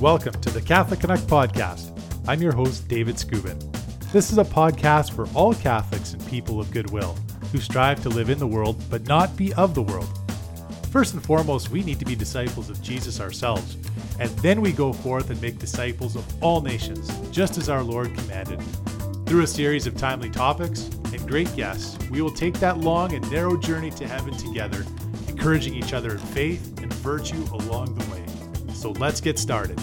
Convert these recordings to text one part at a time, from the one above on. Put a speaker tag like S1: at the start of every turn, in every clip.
S1: Welcome to the Catholic Canuck podcast. I'm your host, David Scubin. This is a podcast for all Catholics and people of goodwill who strive to live in the world but not be of the world. First and foremost, we need to be disciples of Jesus ourselves, and then we go forth and make disciples of all nations, just as our Lord commanded. Through a series of timely topics and great guests, we will take that long and narrow journey to heaven together, encouraging each other in faith and virtue along the way. So let's get started.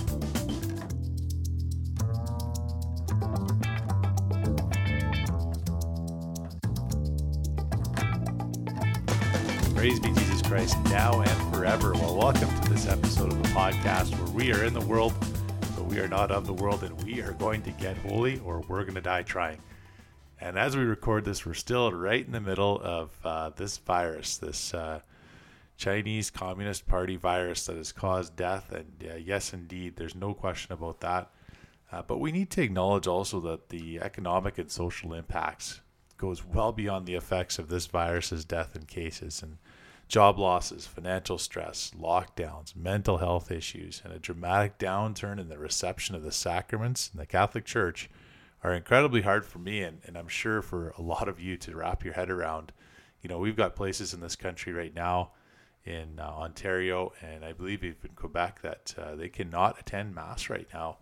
S1: Praise be Jesus Christ now and forever. Well, welcome to this episode of the podcast where we are in the world, but we are not of the world, and we are going to get holy or we're going to die trying. And as we record this, we're still right in the middle of uh, this virus, this uh, Chinese Communist Party virus that has caused death. And uh, yes, indeed, there's no question about that. Uh, but we need to acknowledge also that the economic and social impacts goes well beyond the effects of this virus's death and cases and job losses, financial stress, lockdowns, mental health issues, and a dramatic downturn in the reception of the sacraments in the Catholic Church are incredibly hard for me and, and I'm sure for a lot of you to wrap your head around. You know, we've got places in this country right now in uh, Ontario and I believe even Quebec that uh, they cannot attend Mass right now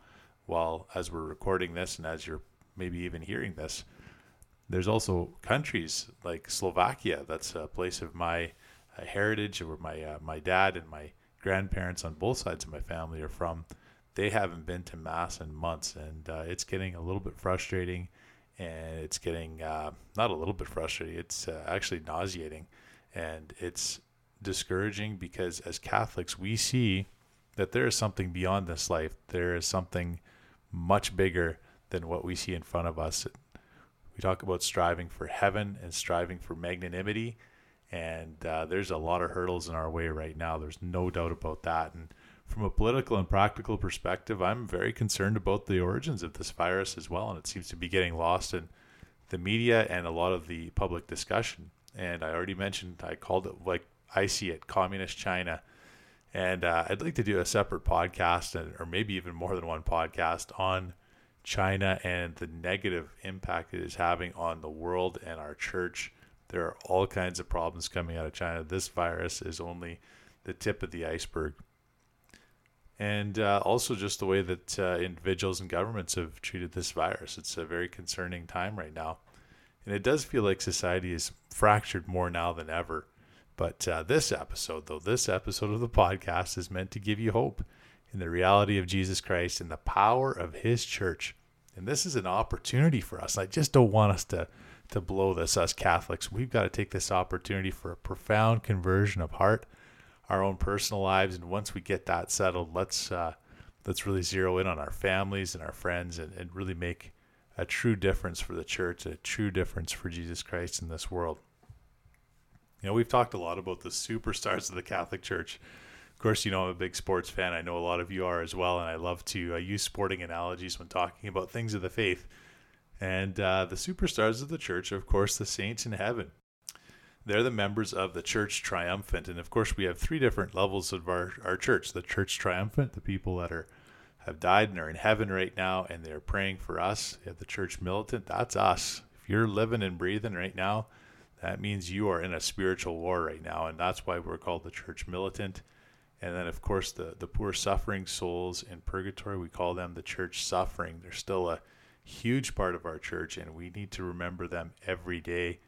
S1: while as we're recording this and as you're maybe even hearing this there's also countries like Slovakia. That's a place of my uh, heritage, where my uh, my dad and my grandparents on both sides of my family are from. They haven't been to mass in months, and uh, it's getting a little bit frustrating. And it's getting uh, not a little bit frustrating. It's actually nauseating, and it's discouraging because as Catholics we see that there is something beyond this life. There is something much bigger than what we see in front of us we talk about striving for heaven and striving for magnanimity. And uh, there's a lot of hurdles in our way right now. There's no doubt about that. And from a political and practical perspective, I'm very concerned about the origins of this virus as well. And it seems to be getting lost in the media and a lot of the public discussion. And I already mentioned, I called it like I see it, communist China. And uh, I'd like to do a separate podcast, and, or maybe even more than one podcast on China and the negative impact it is having on the world and our church. There are all kinds of problems coming out of China. This virus is only the tip of the iceberg. And uh, also, just the way that uh, individuals and governments have treated this virus. It's a very concerning time right now. And it does feel like society is fractured more now than ever. But uh, this episode, though, this episode of the podcast is meant to give you hope in the reality of Jesus Christ and the power of his church. And this is an opportunity for us. I just don't want us to to blow this us Catholics. We've got to take this opportunity for a profound conversion of heart, our own personal lives, and once we get that settled, let's uh, let's really zero in on our families and our friends and, and really make a true difference for the church, a true difference for Jesus Christ in this world. You know, we've talked a lot about the superstars of the Catholic Church of course, you know I'm a big sports fan. I know a lot of you are as well, and I love to uh, use sporting analogies when talking about things of the faith. And uh, the superstars of the church are, of course, the saints in heaven. They're the members of the church triumphant, and of course, we have three different levels of our, our church: the church triumphant, the people that are have died and are in heaven right now, and they're praying for us. Have the church militant. That's us. If you're living and breathing right now, that means you are in a spiritual war right now, and that's why we're called the church militant. And then, of course, the, the poor suffering souls in purgatory, we call them the church suffering. They're still a huge part of our church, and we need to remember them every day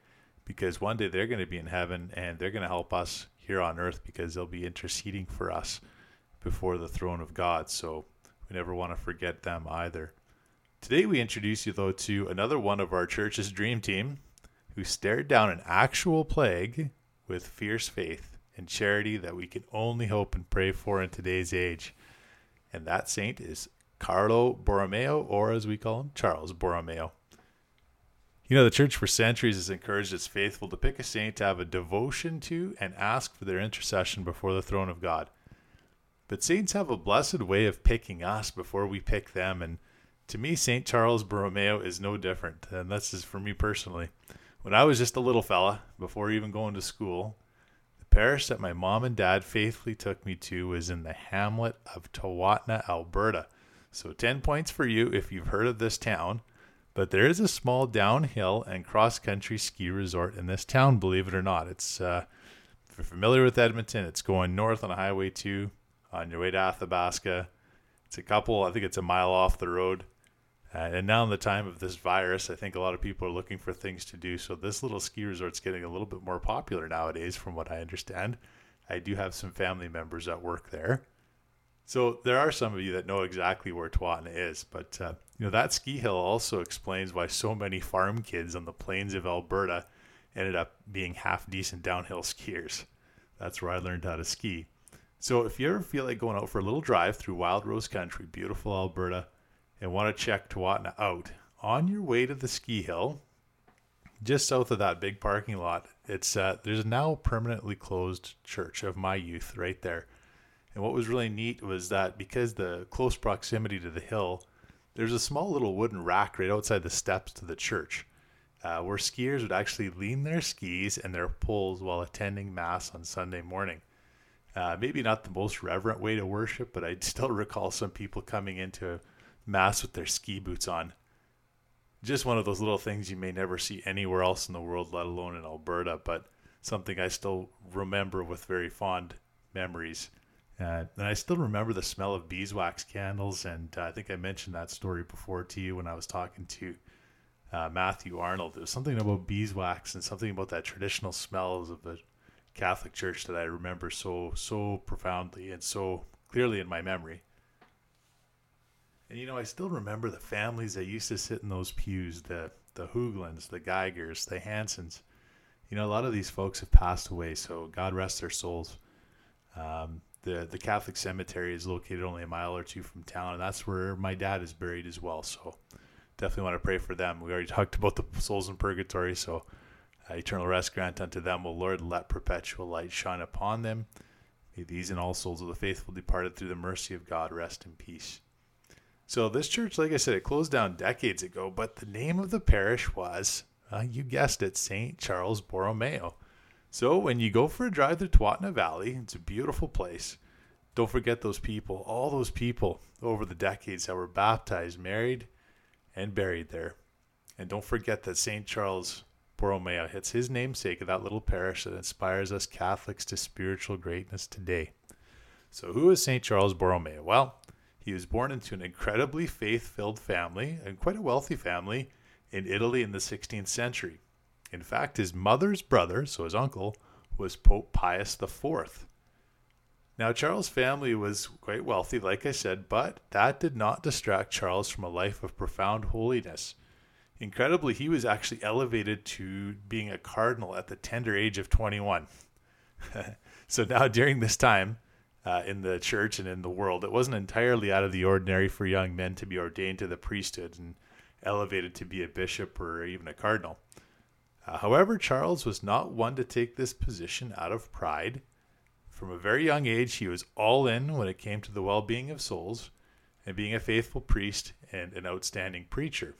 S1: because one day they're going to be in heaven and they're going to help us here on earth because they'll be interceding for us before the throne of God. So we never want to forget them either. Today, we introduce you, though, to another one of our church's dream team who stared down an actual plague with fierce faith and charity that we can only hope and pray for in today's age. And that saint is Carlo Borromeo, or as we call him, Charles Borromeo. You know, the church for centuries has encouraged its faithful to pick a saint to have a devotion to and ask for their intercession before the throne of God. But saints have a blessed way of picking us before we pick them. And to me, St. Charles Borromeo is no different. And this is for me personally. When I was just a little fella, before even going to school, the parish that my mom and dad faithfully took me to was in the hamlet of Tawatinaw, Alberta. So 10 points for you if you've heard of this town. But there is a small downhill and cross country ski resort in this town, believe it or not. It's, uh, if you're familiar with Edmonton, it's going north on Highway 2 on your way to Athabasca. It's a couple, I think it's a mile off the road. Uh, and now in the time of this virus, I think a lot of people are looking for things to do. So this little ski resort's getting a little bit more popular nowadays, from what I understand. I do have some family members that work there. So there are some of you that know exactly where Tawatinaw is, but uh, you know that ski hill also explains why so many farm kids on the plains of Alberta ended up being half decent downhill skiers. That's where I learned how to ski. So if you ever feel like going out for a little drive through Wild Rose Country, beautiful Alberta, and want to check Tawatinaw out, on your way to the ski hill, just south of that big parking lot, it's uh, there's a now permanently closed church of my youth right there. And what was really neat was that because the close proximity to the hill, there's a small little wooden rack right outside the steps to the church, uh, where skiers would actually lean their skis and their poles while attending mass on Sunday morning. Uh, maybe not the most reverent way to worship, but I still recall some people coming into mass with their ski boots on. Just one of those little things you may never see anywhere else in the world, let alone in Alberta, but something I still remember with very fond memories. Uh, and I still remember the smell of beeswax candles, and uh, I think I mentioned that story before to you when I was talking to uh, Matthew Arnold. There was something about beeswax and something about that traditional smells of the Catholic Church that I remember so so profoundly and so clearly in my memory. And you know, I still remember the families that used to sit in those pews, the the Hooglans, the Geigers, the Hansons. You know, a lot of these folks have passed away, so God rest their souls. Um, the the Catholic cemetery is located only a mile or two from town, and that's where my dad is buried as well. So definitely want to pray for them. We already talked about the souls in purgatory, so uh, eternal rest grant unto them, O Lord. Let perpetual light shine upon them. May these and all souls of the faithful departed through the mercy of God rest in peace. So this church, like I said, it closed down decades ago, but the name of the parish was, uh, you guessed it, St. Charles Borromeo. So when you go for a drive through Tawatinaw Valley, it's a beautiful place. Don't forget those people, all those people over the decades that were baptized, married, and buried there. And don't forget that St. Charles Borromeo, it's his namesake of that little parish that inspires us Catholics to spiritual greatness today. So who is St. Charles Borromeo? Well, he was born into an incredibly faith filled family and quite a wealthy family in Italy in the 16th century. In fact, his mother's brother, so his uncle, was Pope Pius IV. Now, Charles' family was quite wealthy, like I said, but that did not distract Charles from a life of profound holiness. Incredibly, he was actually elevated to being a cardinal at the tender age of 21. so now, during this time, uh, in the church and in the world. It wasn't entirely out of the ordinary for young men to be ordained to the priesthood and elevated to be a bishop or even a cardinal. Uh, however, Charles was not one to take this position out of pride. From a very young age, he was all in when it came to the well being of souls and being a faithful priest and an outstanding preacher.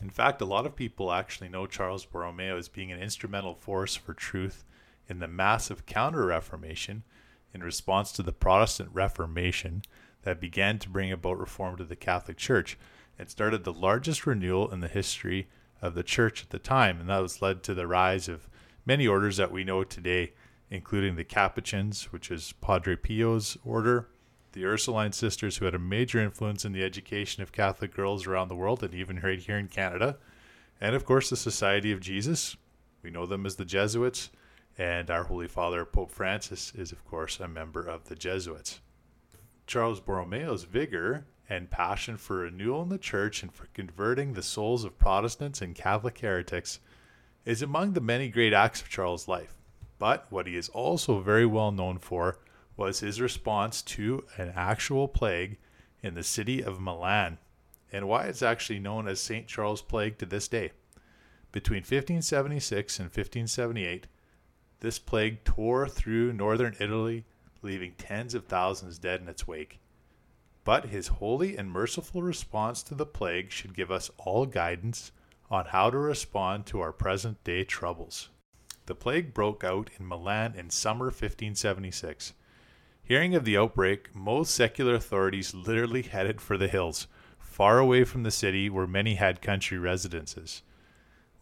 S1: In fact, a lot of people actually know Charles Borromeo as being an instrumental force for truth in the massive Counter Reformation in response to the Protestant Reformation that began to bring about reform to the Catholic Church and started the largest renewal in the history of the church at the time. And that was led to the rise of many orders that we know today, including the Capuchins, which is Padre Pio's order, the Ursuline sisters, who had a major influence in the education of Catholic girls around the world and even right here in Canada, and of course the Society of Jesus. We know them as the Jesuits and our Holy Father, Pope Francis, is, of course, a member of the Jesuits. Charles Borromeo's vigor and passion for renewal in the church and for converting the souls of Protestants and Catholic heretics is among the many great acts of Charles' life. But what he is also very well known for was his response to an actual plague in the city of Milan, and why it's actually known as St. Charles' Plague to this day. Between 1576 and 1578, this plague tore through northern Italy, leaving tens of thousands dead in its wake. But his holy and merciful response to the plague should give us all guidance on how to respond to our present day troubles. The plague broke out in Milan in summer 1576. Hearing of the outbreak, most secular authorities literally headed for the hills, far away from the city where many had country residences.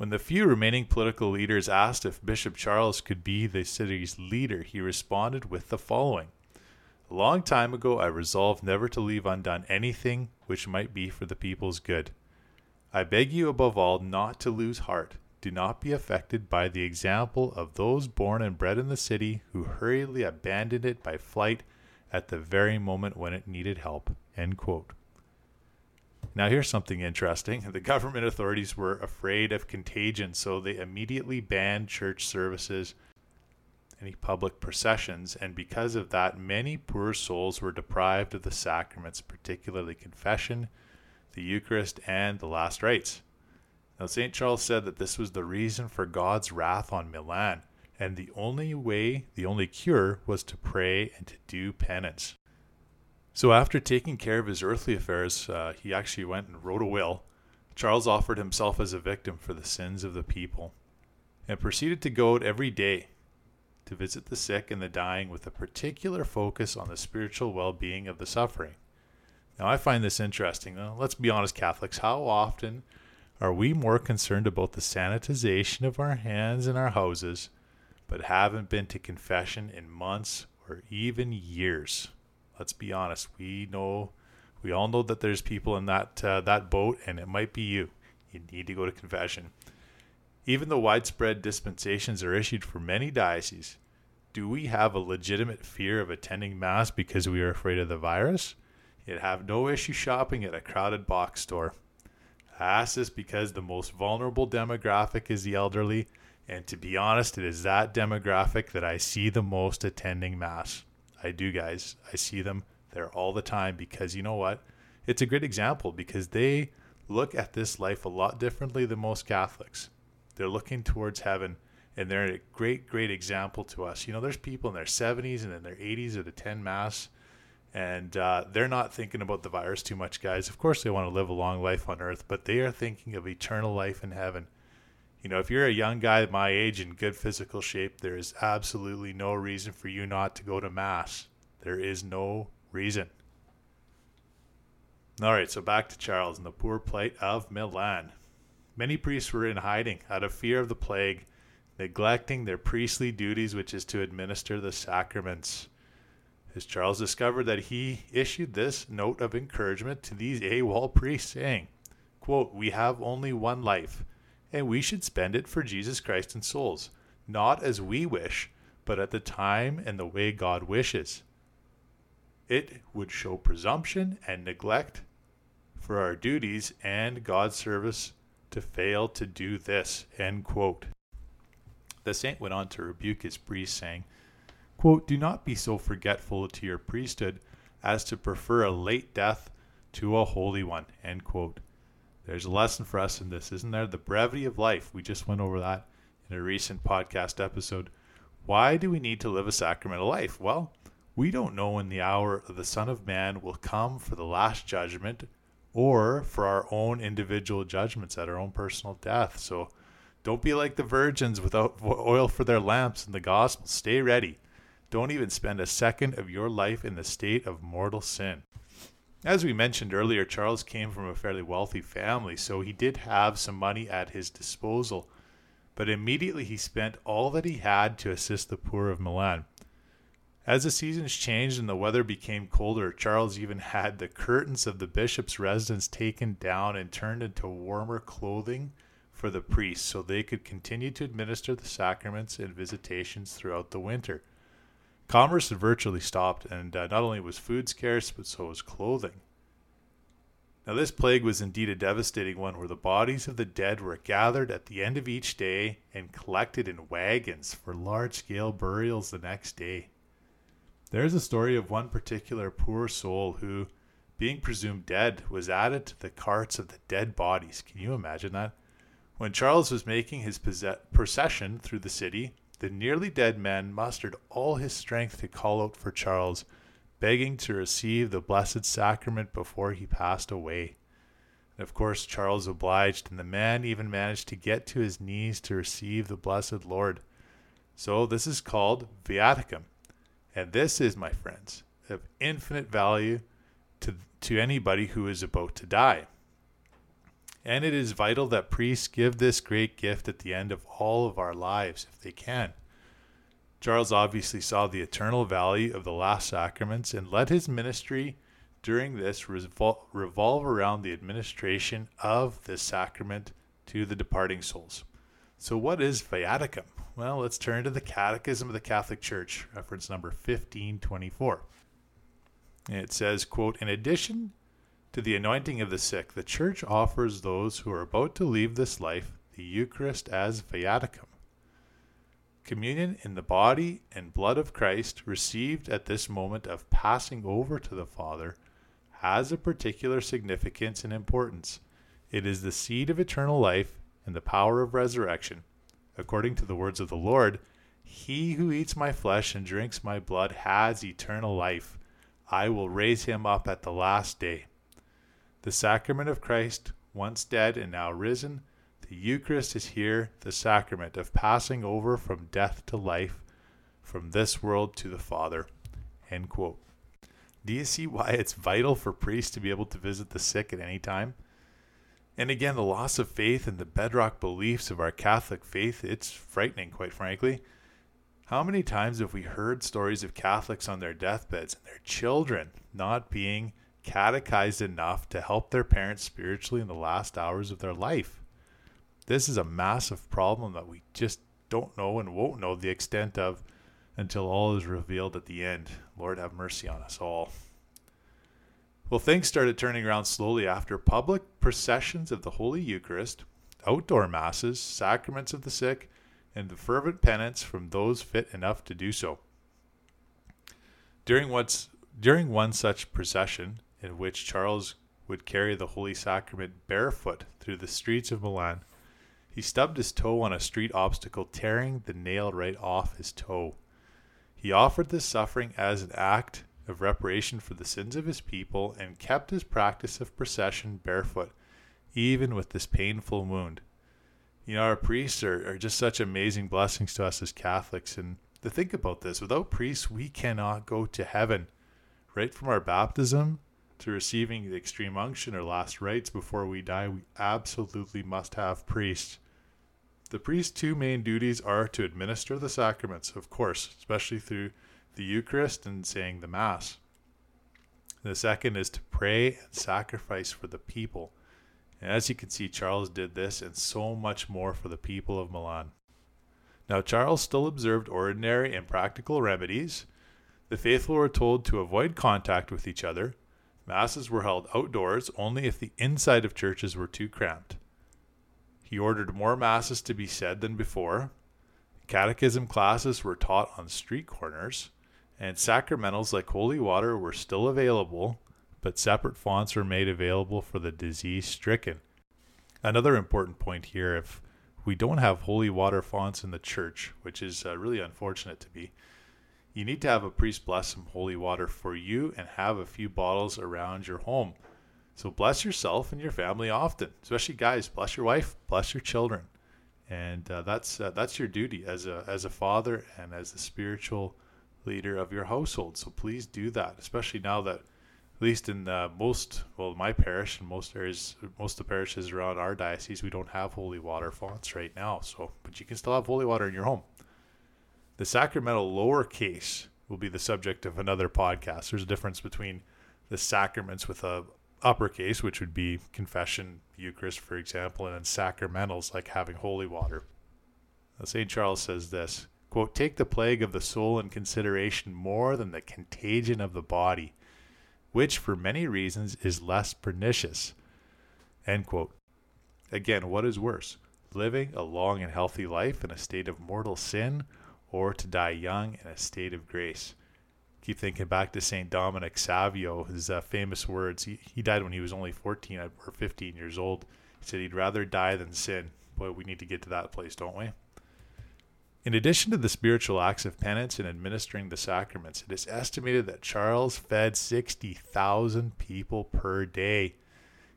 S1: When the few remaining political leaders asked if Bishop Charles could be the city's leader, he responded with the following A long time ago, I resolved never to leave undone anything which might be for the people's good. I beg you above all not to lose heart. Do not be affected by the example of those born and bred in the city who hurriedly abandoned it by flight at the very moment when it needed help. End quote. Now, here's something interesting. The government authorities were afraid of contagion, so they immediately banned church services, any public processions, and because of that, many poor souls were deprived of the sacraments, particularly confession, the Eucharist, and the last rites. Now, St. Charles said that this was the reason for God's wrath on Milan, and the only way, the only cure, was to pray and to do penance. So, after taking care of his earthly affairs, uh, he actually went and wrote a will. Charles offered himself as a victim for the sins of the people and proceeded to go out every day to visit the sick and the dying with a particular focus on the spiritual well being of the suffering. Now, I find this interesting. Now, let's be honest, Catholics, how often are we more concerned about the sanitization of our hands and our houses, but haven't been to confession in months or even years? Let's be honest. We know, we all know that there's people in that uh, that boat, and it might be you. You need to go to confession. Even though widespread dispensations are issued for many dioceses, do we have a legitimate fear of attending Mass because we are afraid of the virus? You'd have no issue shopping at a crowded box store. I ask this because the most vulnerable demographic is the elderly, and to be honest, it is that demographic that I see the most attending Mass. I do, guys. I see them there all the time because you know what? It's a great example because they look at this life a lot differently than most Catholics. They're looking towards heaven and they're a great, great example to us. You know, there's people in their 70s and in their 80s that attend Mass and uh, they're not thinking about the virus too much, guys. Of course, they want to live a long life on earth, but they are thinking of eternal life in heaven. You know, if you're a young guy my age in good physical shape, there is absolutely no reason for you not to go to Mass. There is no reason. All right, so back to Charles and the poor plight of Milan. Many priests were in hiding out of fear of the plague, neglecting their priestly duties, which is to administer the sacraments. As Charles discovered that he issued this note of encouragement to these AWOL priests, saying, quote, We have only one life and we should spend it for Jesus Christ and souls, not as we wish, but at the time and the way God wishes. It would show presumption and neglect for our duties and God's service to fail to do this. End quote. The saint went on to rebuke his priest, saying, quote, Do not be so forgetful to your priesthood as to prefer a late death to a holy one. End quote. There's a lesson for us in this, isn't there? The brevity of life. We just went over that in a recent podcast episode. Why do we need to live a sacramental life? Well, we don't know when the hour of the Son of Man will come for the last judgment or for our own individual judgments at our own personal death. So don't be like the virgins without oil for their lamps in the gospel. Stay ready. Don't even spend a second of your life in the state of mortal sin. As we mentioned earlier, Charles came from a fairly wealthy family, so he did have some money at his disposal. But immediately he spent all that he had to assist the poor of Milan. As the seasons changed and the weather became colder, Charles even had the curtains of the bishop's residence taken down and turned into warmer clothing for the priests so they could continue to administer the sacraments and visitations throughout the winter. Commerce had virtually stopped, and uh, not only was food scarce, but so was clothing. Now, this plague was indeed a devastating one where the bodies of the dead were gathered at the end of each day and collected in wagons for large scale burials the next day. There's a story of one particular poor soul who, being presumed dead, was added to the carts of the dead bodies. Can you imagine that? When Charles was making his procession through the city, the nearly dead man mustered all his strength to call out for Charles, begging to receive the Blessed Sacrament before he passed away. And of course, Charles obliged, and the man even managed to get to his knees to receive the Blessed Lord. So this is called viaticum. And this is, my friends, of infinite value to, to anybody who is about to die. And it is vital that priests give this great gift at the end of all of our lives if they can. Charles obviously saw the eternal value of the last sacraments and let his ministry during this revol- revolve around the administration of this sacrament to the departing souls. So, what is viaticum? Well, let's turn to the Catechism of the Catholic Church, reference number 1524. It says, quote, In addition to the anointing of the sick, the Church offers those who are about to leave this life the Eucharist as viaticum. Communion in the body and blood of Christ, received at this moment of passing over to the Father, has a particular significance and importance. It is the seed of eternal life and the power of resurrection. According to the words of the Lord, He who eats my flesh and drinks my blood has eternal life. I will raise him up at the last day. The sacrament of Christ, once dead and now risen, the Eucharist is here, the sacrament of passing over from death to life, from this world to the Father. End quote. Do you see why it's vital for priests to be able to visit the sick at any time? And again, the loss of faith and the bedrock beliefs of our Catholic faith, it's frightening, quite frankly. How many times have we heard stories of Catholics on their deathbeds and their children not being catechized enough to help their parents spiritually in the last hours of their life? This is a massive problem that we just don't know and won't know the extent of until all is revealed at the end. Lord have mercy on us all. Well, things started turning around slowly after public processions of the Holy Eucharist, outdoor masses, sacraments of the sick, and the fervent penance from those fit enough to do so. During what's during one such procession, in which Charles would carry the Holy Sacrament barefoot through the streets of Milan, he stubbed his toe on a street obstacle, tearing the nail right off his toe. He offered this suffering as an act of reparation for the sins of his people and kept his practice of procession barefoot, even with this painful wound. You know, our priests are, are just such amazing blessings to us as Catholics. And to think about this, without priests, we cannot go to heaven. Right from our baptism to receiving the extreme unction or last rites before we die, we absolutely must have priests. The priest's two main duties are to administer the sacraments, of course, especially through the Eucharist and saying the Mass. The second is to pray and sacrifice for the people. And as you can see, Charles did this and so much more for the people of Milan. Now, Charles still observed ordinary and practical remedies. The faithful were told to avoid contact with each other. Masses were held outdoors only if the inside of churches were too cramped. He ordered more masses to be said than before. Catechism classes were taught on street corners and sacramentals like holy water were still available, but separate fonts were made available for the disease stricken. Another important point here if we don't have holy water fonts in the church, which is uh, really unfortunate to be, you need to have a priest bless some holy water for you and have a few bottles around your home. So bless yourself and your family often, especially guys. Bless your wife, bless your children, and uh, that's uh, that's your duty as a as a father and as a spiritual leader of your household. So please do that, especially now that, at least in uh, most, well, my parish and most areas, most of the parishes around our diocese, we don't have holy water fonts right now. So, but you can still have holy water in your home. The sacramental lowercase will be the subject of another podcast. There's a difference between the sacraments with a uppercase, which would be confession, Eucharist, for example, and then sacramentals like having holy water. St. Charles says this Quote, take the plague of the soul in consideration more than the contagion of the body, which for many reasons is less pernicious. End quote. Again, what is worse, living a long and healthy life in a state of mortal sin, or to die young in a state of grace? Keep thinking back to St. Dominic Savio, his uh, famous words. He, he died when he was only 14 or 15 years old. He said he'd rather die than sin. Boy, we need to get to that place, don't we? In addition to the spiritual acts of penance and administering the sacraments, it is estimated that Charles fed 60,000 people per day.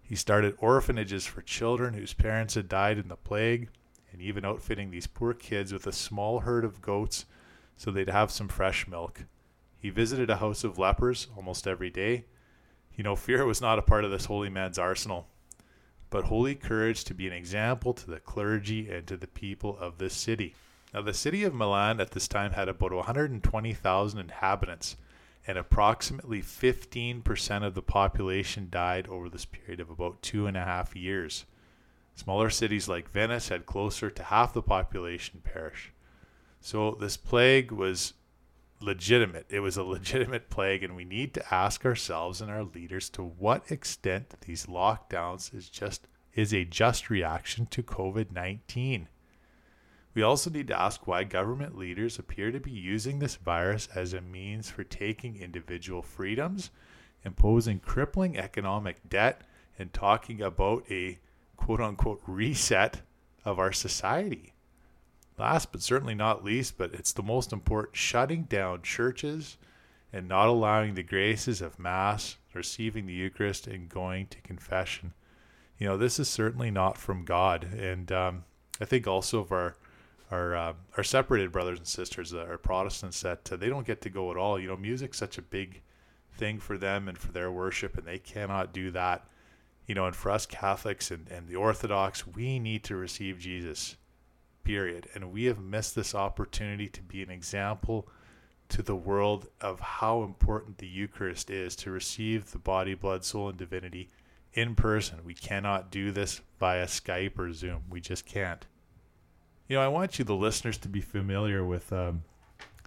S1: He started orphanages for children whose parents had died in the plague, and even outfitting these poor kids with a small herd of goats so they'd have some fresh milk. He visited a house of lepers almost every day. You know, fear was not a part of this holy man's arsenal, but holy courage to be an example to the clergy and to the people of this city. Now, the city of Milan at this time had about 120,000 inhabitants, and approximately 15% of the population died over this period of about two and a half years. Smaller cities like Venice had closer to half the population perish. So, this plague was legitimate. It was a legitimate plague, and we need to ask ourselves and our leaders to what extent these lockdowns is just is a just reaction to COVID nineteen. We also need to ask why government leaders appear to be using this virus as a means for taking individual freedoms, imposing crippling economic debt, and talking about a quote unquote reset of our society. Last but certainly not least, but it's the most important, shutting down churches and not allowing the graces of Mass, receiving the Eucharist, and going to confession. You know, this is certainly not from God. And um, I think also of our our uh, our separated brothers and sisters, uh, our Protestants, that uh, they don't get to go at all. You know, music's such a big thing for them and for their worship, and they cannot do that. You know, and for us Catholics and, and the Orthodox, we need to receive Jesus, period. And we have missed this opportunity to be an example to the world of how important the Eucharist is to receive the body, blood, soul, and divinity in person. We cannot do this via Skype or Zoom. We just can't. You know, I want you, the listeners, to be familiar with um,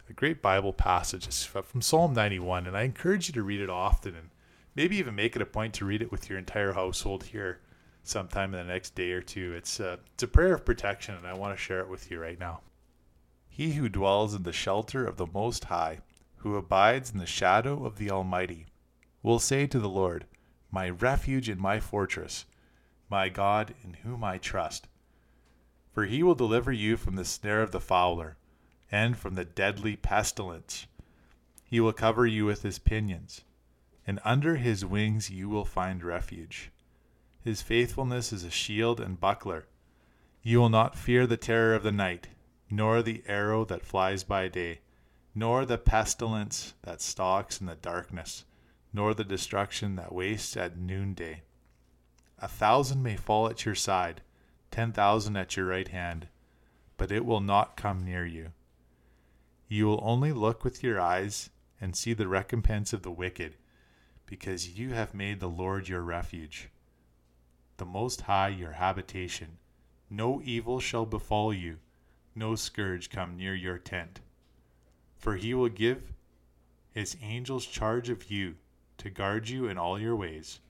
S1: a great Bible passage it's from Psalm 91, and I encourage you to read it often and maybe even make it a point to read it with your entire household here sometime in the next day or two. It's a, it's a prayer of protection, and I want to share it with you right now. He who dwells in the shelter of the Most High, who abides in the shadow of the Almighty, will say to the Lord, My refuge and my fortress, my God in whom I trust. For he will deliver you from the snare of the fowler, and from the deadly pestilence. He will cover you with his pinions, and under his wings you will find refuge. His faithfulness is a shield and buckler. You will not fear the terror of the night, nor the arrow that flies by day, nor the pestilence that stalks in the darkness, nor the destruction that wastes at noonday. A thousand may fall at your side ten thousand at your right hand, but it will not come near you. You will only look with your eyes and see the recompense of the wicked, because you have made the Lord your refuge, the Most High your habitation. No evil shall befall you, no scourge come near your tent. For he will give his angels charge of you to guard you in all your ways.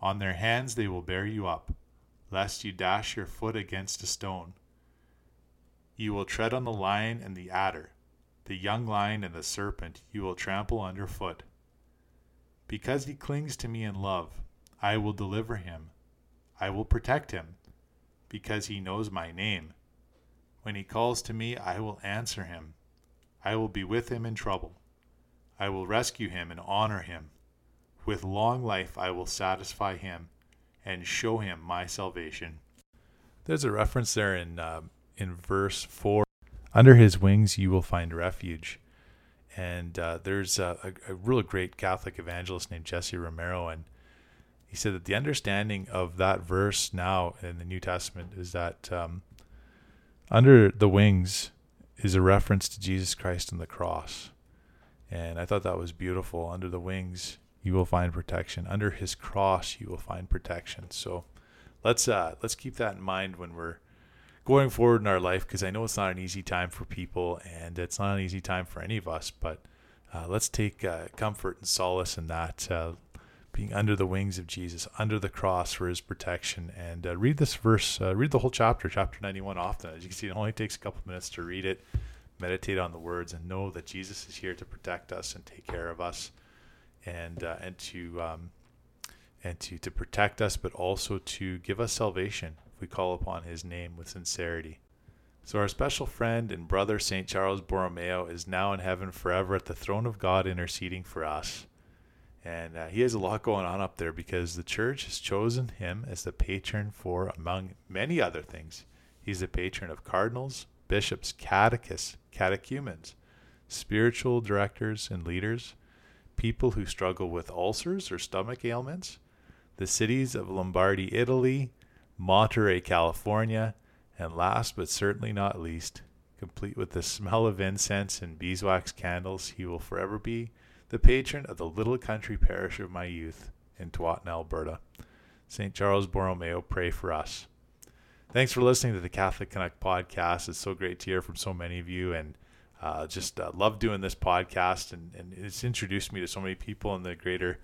S1: On their hands they will bear you up lest you dash your foot against a stone. You will tread on the lion and the adder, the young lion and the serpent you will trample underfoot. Because he clings to me in love, I will deliver him. I will protect him, because he knows my name. When he calls to me, I will answer him. I will be with him in trouble. I will rescue him and honor him. With long life I will satisfy him and show him my salvation. There's a reference there in uh, in verse four. Under his wings you will find refuge. And uh, there's a, a, a really great Catholic evangelist named Jesse Romero, and he said that the understanding of that verse now in the New Testament is that um, under the wings is a reference to Jesus Christ and the cross. And I thought that was beautiful. Under the wings you will find protection. Under his cross, you will find protection. So let's uh, let's keep that in mind when we're going forward in our life, because I know it's not an easy time for people, and it's not an easy time for any of us. But uh, let's take uh, comfort and solace in that, uh, being under the wings of Jesus, under the cross for His protection. And uh, read this verse, uh, read the whole chapter, chapter ninety-one. Often, as you can see, it only takes a couple minutes to read it. Meditate on the words and know that Jesus is here to protect us and take care of us and uh, and to um, and to to protect us, but also to give us salvation we call upon His name with sincerity. So our special friend and brother Saint Charles Borromeo is now in heaven forever at the throne of God, interceding for us. And uh, he has a lot going on up there because the church has chosen him as the patron for, among many other things, He's the patron of cardinals, bishops, catechists, catechumens, spiritual directors and leaders, people who struggle with ulcers or stomach ailments, the cities of Lombardy, Italy, Monterey, California, and last but certainly not least, complete with the smell of incense and beeswax candles, he will forever be the patron of the little country parish of my youth in Tawatinaw, Alberta. St. Charles Borromeo, pray for us. Thanks for listening to the Catholic Canuck podcast. It's so great to hear from so many of you, and uh, just uh, love doing this podcast. And, and, it's introduced me to so many people in the greater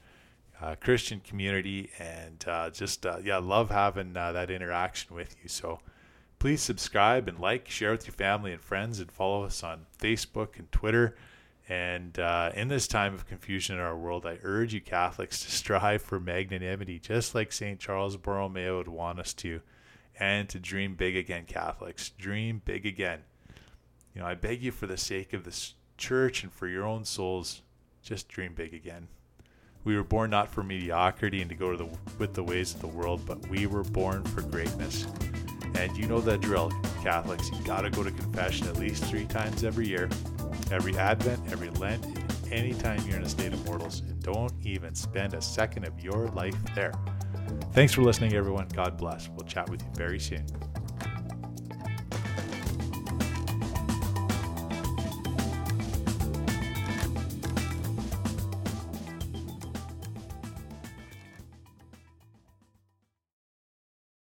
S1: uh, Christian community, and uh, just uh, yeah, love having uh, that interaction with you. So please subscribe and like, share with your family and friends, and follow us on Facebook and Twitter. And uh, in this time of confusion in our world, I urge you Catholics to strive for magnanimity, just like St. Charles Borromeo would want us to, and to dream big again, Catholics. Dream big again. You know, I beg you for the sake of this church and for your own souls, just dream big again. We were born not for mediocrity and to go to the, with the ways of the world, but we were born for greatness. And you know that drill, Catholics. You got to go to confession at least three times every year, every Advent, every Lent, anytime you're in a state of mortals. And don't even spend a second of your life there. Thanks for listening, everyone. God bless. We'll chat with you very soon.